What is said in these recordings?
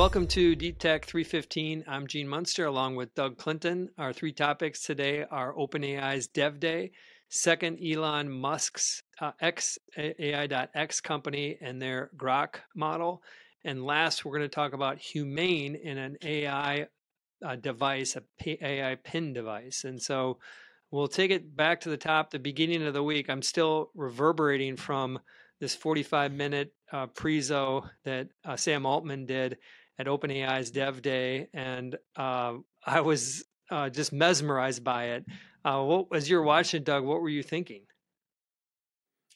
Welcome to Deep Tech 315. I'm Gene Munster along with Doug Clinton. Our three topics today are OpenAI's Dev Day, second Elon Musk's uh, X AI.X company and their Grok model, and last we're going to talk about Humane in an AI uh, device, a P- AI pin device. And so we'll take it back to the top, the beginning of the week. I'm still reverberating from this 45 minute uh, prezo that uh, Sam Altman did at OpenAI's Dev Day, and uh, I was uh, just mesmerized by it. Uh, what, as you were watching, Doug, what were you thinking?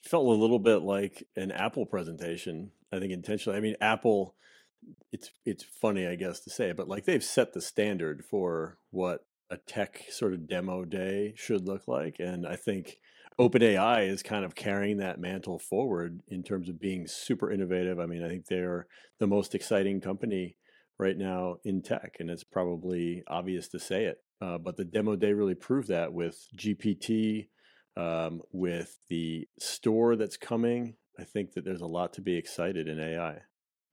Felt a little bit like an Apple presentation. I think intentionally. I mean, Apple. It's it's funny, I guess, to say, but like they've set the standard for what a tech sort of demo day should look like, and I think OpenAI is kind of carrying that mantle forward in terms of being super innovative. I mean, I think they're the most exciting company right now in tech, and it's probably obvious to say it. Uh, but the demo day really proved that with GPT, um, with the store that's coming. I think that there's a lot to be excited in AI.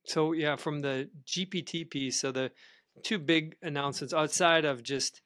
So yeah, from the GPT piece, so the two big announcements outside of just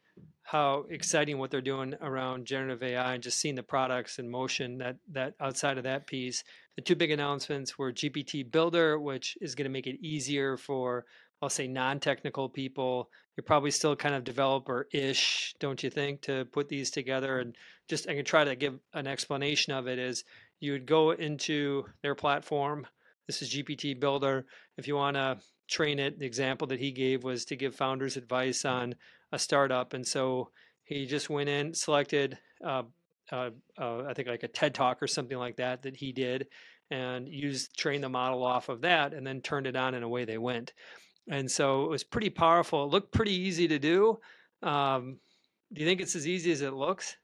how exciting what they're doing around generative AI and just seeing the products in motion that that outside of that piece. The two big announcements were GPT Builder which is going to make it easier for I'll say non-technical people. You're probably still kind of developer-ish don't you think to put these together? And just I can try to give an explanation of it is you would go into their platform. This is GPT Builder. If you want to train it the example that he gave was to give founders advice on a startup, and so he just went in, selected, uh, uh, uh, I think like a TED talk or something like that that he did, and used trained the model off of that, and then turned it on, and away they went. And so it was pretty powerful. It looked pretty easy to do. Um, do you think it's as easy as it looks?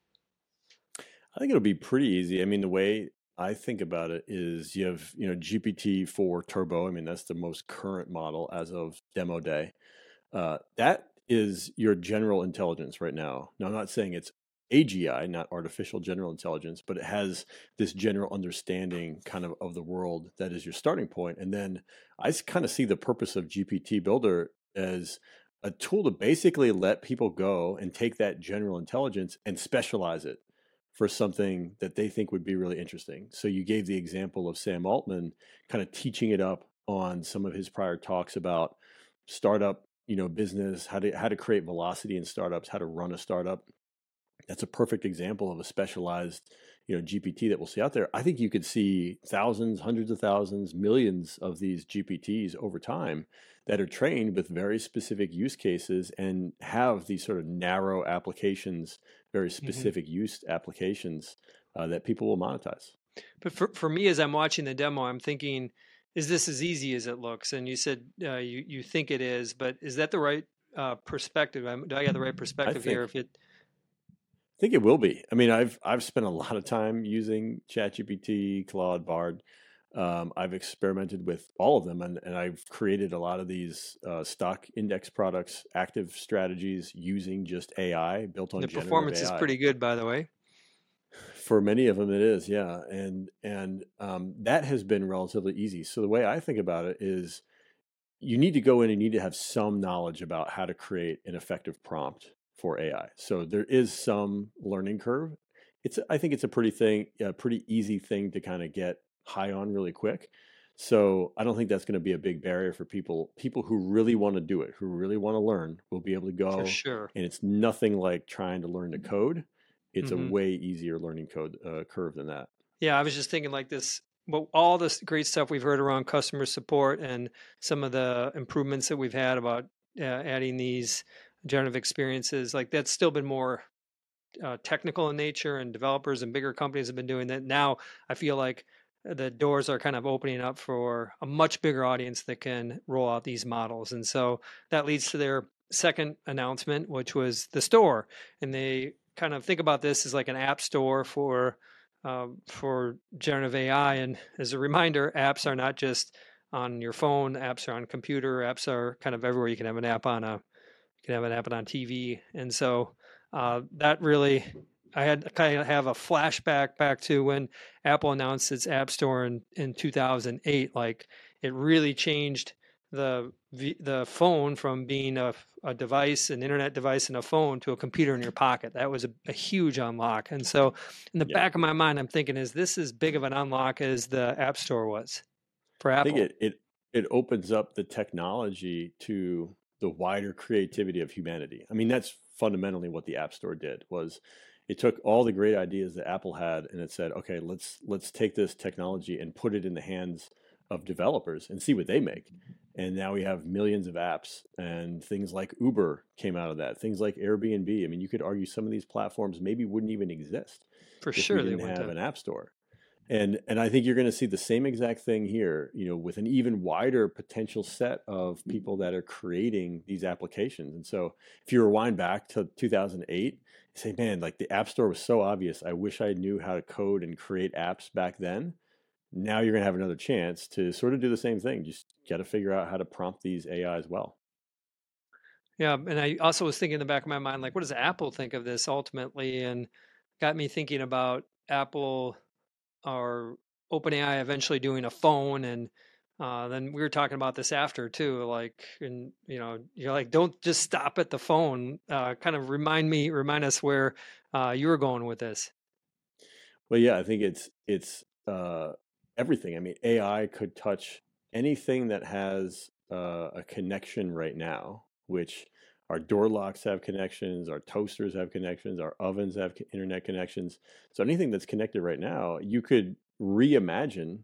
I think it'll be pretty easy. I mean, the way I think about it is you have, you know, GPT 4 Turbo. I mean, that's the most current model as of demo day. Uh, that is your general intelligence right now. Now, I'm not saying it's AGI, not artificial general intelligence, but it has this general understanding kind of of the world that is your starting point. And then I kind of see the purpose of GPT Builder as a tool to basically let people go and take that general intelligence and specialize it for something that they think would be really interesting. So you gave the example of Sam Altman kind of teaching it up on some of his prior talks about startup you know business how to how to create velocity in startups how to run a startup that's a perfect example of a specialized you know gpt that we'll see out there i think you could see thousands hundreds of thousands millions of these gpts over time that are trained with very specific use cases and have these sort of narrow applications very mm-hmm. specific mm-hmm. use applications uh, that people will monetize but for, for me as i'm watching the demo i'm thinking is this as easy as it looks? And you said uh, you you think it is, but is that the right uh, perspective? Do I have the right perspective think, here? If it, I think it will be. I mean, I've I've spent a lot of time using ChatGPT, Claude, Bard. Um, I've experimented with all of them, and, and I've created a lot of these uh, stock index products, active strategies using just AI built on. The performance AI. is pretty good, by the way for many of them it is yeah and and um, that has been relatively easy. So the way i think about it is you need to go in and you need to have some knowledge about how to create an effective prompt for ai so there is some learning curve. It's i think it's a pretty thing a pretty easy thing to kind of get high on really quick. So i don't think that's going to be a big barrier for people. People who really want to do it who really want to learn will be able to go for sure. and it's nothing like trying to learn to code it's mm-hmm. a way easier learning code uh, curve than that. Yeah, I was just thinking like this. Well, all this great stuff we've heard around customer support and some of the improvements that we've had about uh, adding these generative experiences, like that's still been more uh, technical in nature, and developers and bigger companies have been doing that. Now, I feel like the doors are kind of opening up for a much bigger audience that can roll out these models, and so that leads to their second announcement, which was the store, and they kind of think about this as like an app store for um, for generative AI. And as a reminder, apps are not just on your phone. Apps are on computer. Apps are kind of everywhere. You can have an app on a you can have an app on TV. And so uh, that really, I had kind of have a flashback back to when Apple announced its App Store in in 2008. Like it really changed the the phone from being a, a device, an internet device, and a phone to a computer in your pocket. That was a, a huge unlock. And so, in the yeah. back of my mind, I'm thinking, is this as big of an unlock as the App Store was for Apple? I think it it, it opens up the technology to the wider creativity of humanity. I mean, that's fundamentally what the App Store did. Was it took all the great ideas that Apple had and it said, okay, let's let's take this technology and put it in the hands of developers and see what they make. And now we have millions of apps and things like Uber came out of that. Things like Airbnb. I mean, you could argue some of these platforms maybe wouldn't even exist. For sure, they didn't have an app store. And and I think you're going to see the same exact thing here, you know, with an even wider potential set of people that are creating these applications. And so if you rewind back to 2008, say, man, like the App Store was so obvious. I wish I knew how to code and create apps back then now you're going to have another chance to sort of do the same thing. Just got to figure out how to prompt these AIs well. Yeah, and I also was thinking in the back of my mind, like, what does Apple think of this ultimately? And got me thinking about Apple or OpenAI eventually doing a phone, and uh, then we were talking about this after too. Like, and you know, you're like, don't just stop at the phone. Uh, kind of remind me, remind us where uh, you were going with this. Well, yeah, I think it's it's uh, everything. I mean, AI could touch anything that has uh, a connection right now, which our door locks have connections, our toasters have connections, our ovens have internet connections. So anything that's connected right now, you could reimagine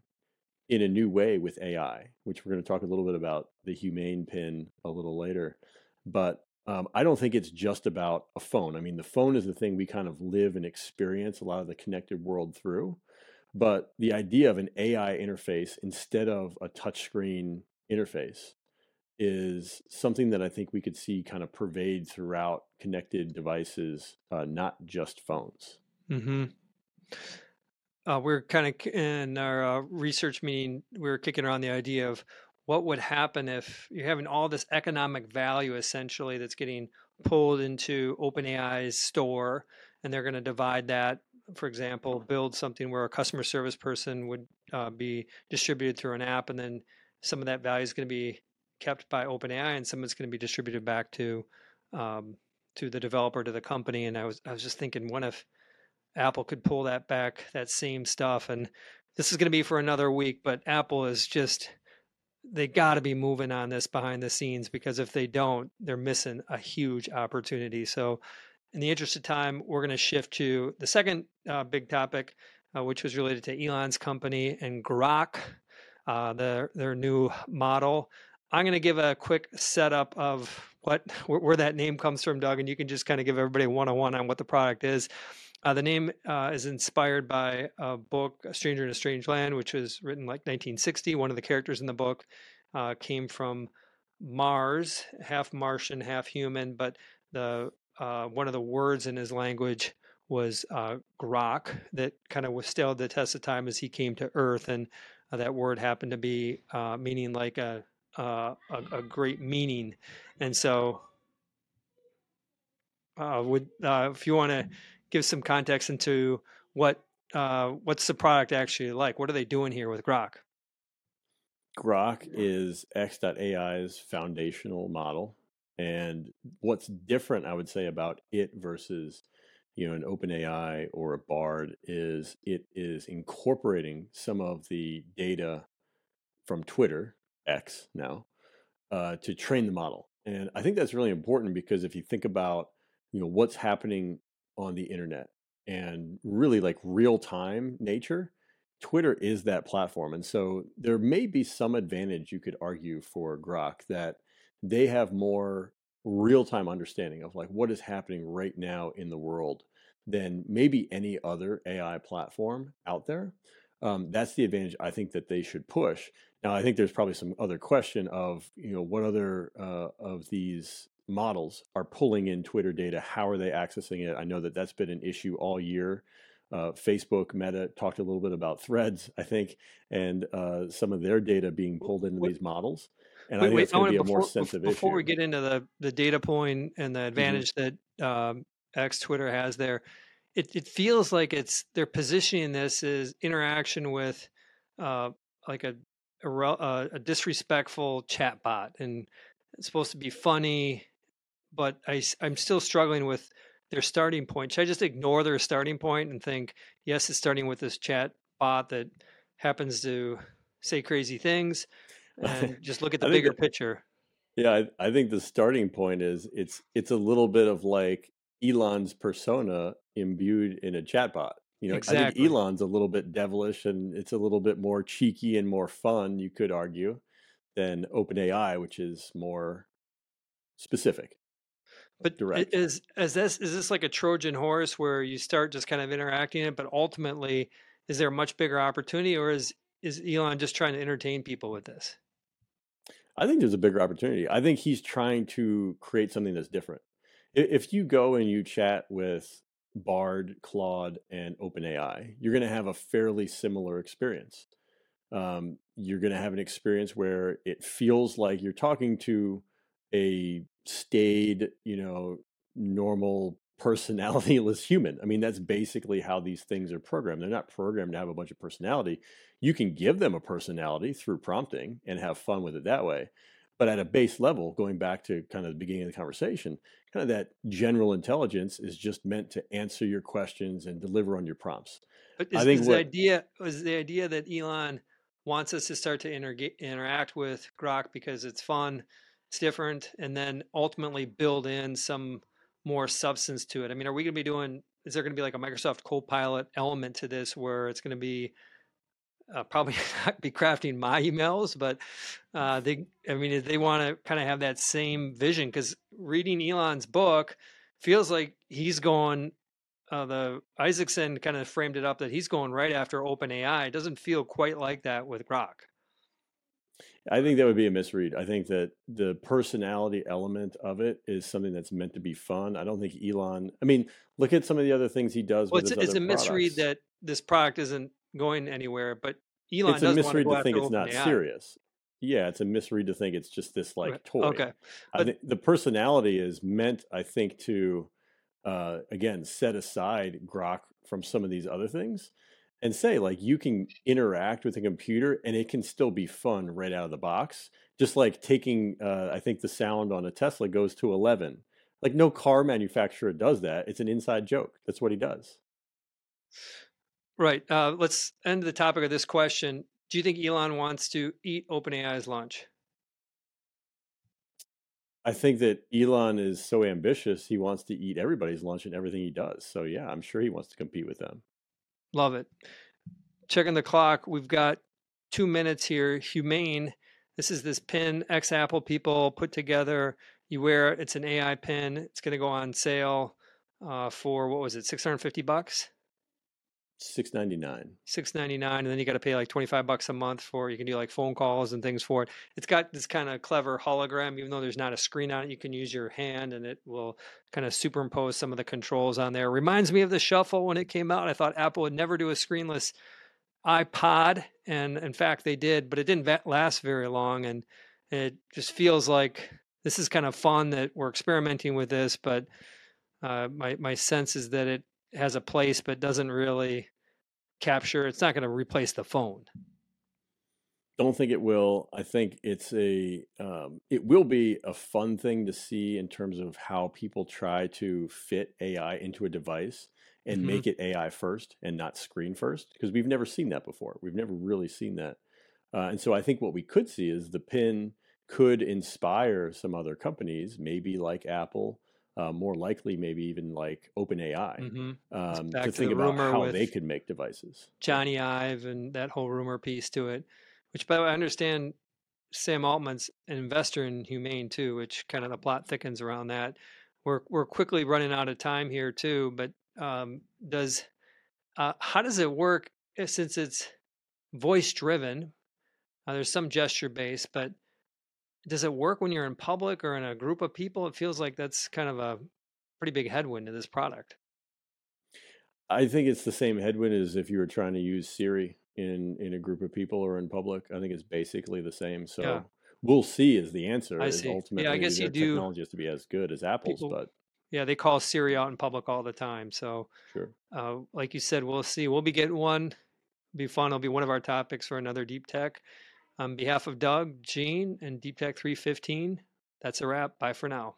in a new way with AI, which we're going to talk a little bit about the humane pin a little later. But um, I don't think it's just about a phone. I mean, the phone is the thing we kind of live and experience a lot of the connected world through. But the idea of an AI interface instead of a touchscreen interface is something that I think we could see kind of pervade throughout connected devices, uh, not just phones. Mm-hmm. Uh, we're kind of in our uh, research meeting, we were kicking around the idea of what would happen if you're having all this economic value essentially that's getting pulled into OpenAI's store, and they're going to divide that for example, build something where a customer service person would uh, be distributed through an app, and then some of that value is going to be kept by OpenAI, and some of it's going to be distributed back to um, to the developer, to the company. And I was I was just thinking, what if Apple could pull that back, that same stuff? And this is going to be for another week, but Apple is just they got to be moving on this behind the scenes because if they don't, they're missing a huge opportunity. So in the interest of time, we're going to shift to the second uh, big topic, uh, which was related to Elon's company and Grok, uh, their their new model. I'm going to give a quick setup of what where, where, that name comes from, Doug, and you can just kind of give everybody a one-on-one on what the product is. Uh, the name uh, is inspired by a book, A Stranger in a Strange Land, which was written like 1960. One of the characters in the book uh, came from Mars, half Martian, half human, but the uh, one of the words in his language was uh, grok that kind of withstood the test of time as he came to earth and uh, that word happened to be uh, meaning like a, uh, a, a great meaning. And so uh, would if you want to give some context into what what's the product actually like? What are they doing here with grok? Grok is x.ai's foundational model and what's different, I would say, about it versus you know an OpenAI or a Bard is it is incorporating some of the data from Twitter X now uh, to train the model, and I think that's really important because if you think about you know what's happening on the internet and really like real time nature, Twitter is that platform, and so there may be some advantage you could argue for Grok that they have more real time understanding of like what is happening right now in the world than maybe any other AI platform out there. Um, that's the advantage I think that they should push. Now, I think there's probably some other question of you know what other uh, of these models are pulling in Twitter data. How are they accessing it? I know that that's been an issue all year. Uh, Facebook, Meta talked a little bit about Threads, I think, and uh, some of their data being pulled into these models. And wait, I think wait, it's going to be a before, more sensitive before issue. Before we get into the the data point and the mm-hmm. advantage mm-hmm. that um, X Twitter has there, it it feels like it's they're positioning this as interaction with uh, like a a, uh, a disrespectful chatbot, and it's supposed to be funny, but I, I'm still struggling with their starting point. Should I just ignore their starting point and think, yes, it's starting with this chat bot that happens to say crazy things, and just look at the bigger that, picture? Yeah, I, I think the starting point is it's it's a little bit of like Elon's persona imbued in a chatbot. You know, exactly. I think Elon's a little bit devilish and it's a little bit more cheeky and more fun, you could argue, than OpenAI, which is more specific. But direct. is is this is this like a Trojan horse where you start just kind of interacting it, but ultimately, is there a much bigger opportunity, or is is Elon just trying to entertain people with this? I think there's a bigger opportunity. I think he's trying to create something that's different. If you go and you chat with Bard, Claude, and OpenAI, you're going to have a fairly similar experience. Um, you're going to have an experience where it feels like you're talking to a staid, you know, normal personalityless human. I mean, that's basically how these things are programmed. They're not programmed to have a bunch of personality. You can give them a personality through prompting and have fun with it that way. But at a base level, going back to kind of the beginning of the conversation, kind of that general intelligence is just meant to answer your questions and deliver on your prompts. But is, I think is what, the idea was the idea that Elon wants us to start to inter- interact with Grok because it's fun, it's different, and then ultimately build in some more substance to it. I mean, are we going to be doing? Is there going to be like a Microsoft Copilot element to this where it's going to be uh, probably not be crafting my emails, but uh, they, I mean, they want to kind of have that same vision because reading Elon's book feels like he's going. Uh, the Isaacson kind of framed it up that he's going right after OpenAI. It doesn't feel quite like that with Grok. I think that would be a misread. I think that the personality element of it is something that's meant to be fun. I don't think Elon. I mean, look at some of the other things he does. Well, it's, it's a misread that this product isn't going anywhere. But Elon it's a misread to, to think it's not AI. serious. Yeah, it's a misread to think it's just this like toy. Okay, but, I think the personality is meant, I think, to uh, again set aside Grok from some of these other things and say like you can interact with a computer and it can still be fun right out of the box just like taking uh, i think the sound on a tesla goes to 11 like no car manufacturer does that. It's an inside joke. That's what he does. Right uh, let's end the topic of this question. Do you think elon wants to eat openai's lunch I think that Elon is so ambitious, he wants to eat everybody's lunch and everything he does. So, yeah, I'm sure he wants to compete with them. Love it. Checking the clock. We've got two minutes here. Humane. This is this pin ex Apple people put together. You wear it. It's an AI pin. It's going to go on sale uh, for what was it? Six hundred fifty bucks. Six ninety nine. Six ninety nine, and then you got to pay like twenty five bucks a month for. You can do like phone calls and things for it. It's got this kind of clever hologram, even though there's not a screen on it. You can use your hand, and it will kind of superimpose some of the controls on there. Reminds me of the Shuffle when it came out. I thought Apple would never do a screenless iPod, and in fact they did, but it didn't last very long, and it just feels like this is kind of fun that we're experimenting with this, but uh, my my sense is that it has a place but doesn't really capture it's not going to replace the phone. Don't think it will. I think it's a um, it will be a fun thing to see in terms of how people try to fit ai into a device and mm-hmm. make it ai first and not screen first because we've never seen that before. We've never really seen that. Uh, and so i think what we could see is the pin could inspire some other companies maybe like apple uh, more likely maybe even like OpenAI mm-hmm. um, to, to think about how they could make devices. Jony Ive and that whole rumor piece to it, which by the way I understand Sam Altman's an investor in Humane too, which kind of the plot thickens around that. We're we're quickly running out of time here too, but um, does uh, how does it work eh, since it's voice driven? Uh, there's some gesture based, but does it work when you're in public or in a group of people? It feels like that's kind of a pretty big headwind to this product. I think it's the same headwind as if you were trying to use Siri in in a group of people or in public. I think it's basically the same. So yeah. we'll see is the answer. I see. Ultimately, yeah, I guess you do. Technology has to be as good as Apple's, people, but yeah, they call Siri out in public all the time. So sure, uh, like you said, we'll see. We'll be getting one. It'll be fun. It'll be one of our topics for another deep tech. On behalf of Doug, Gene, and Deep Tech 315, that's a wrap. Bye for now.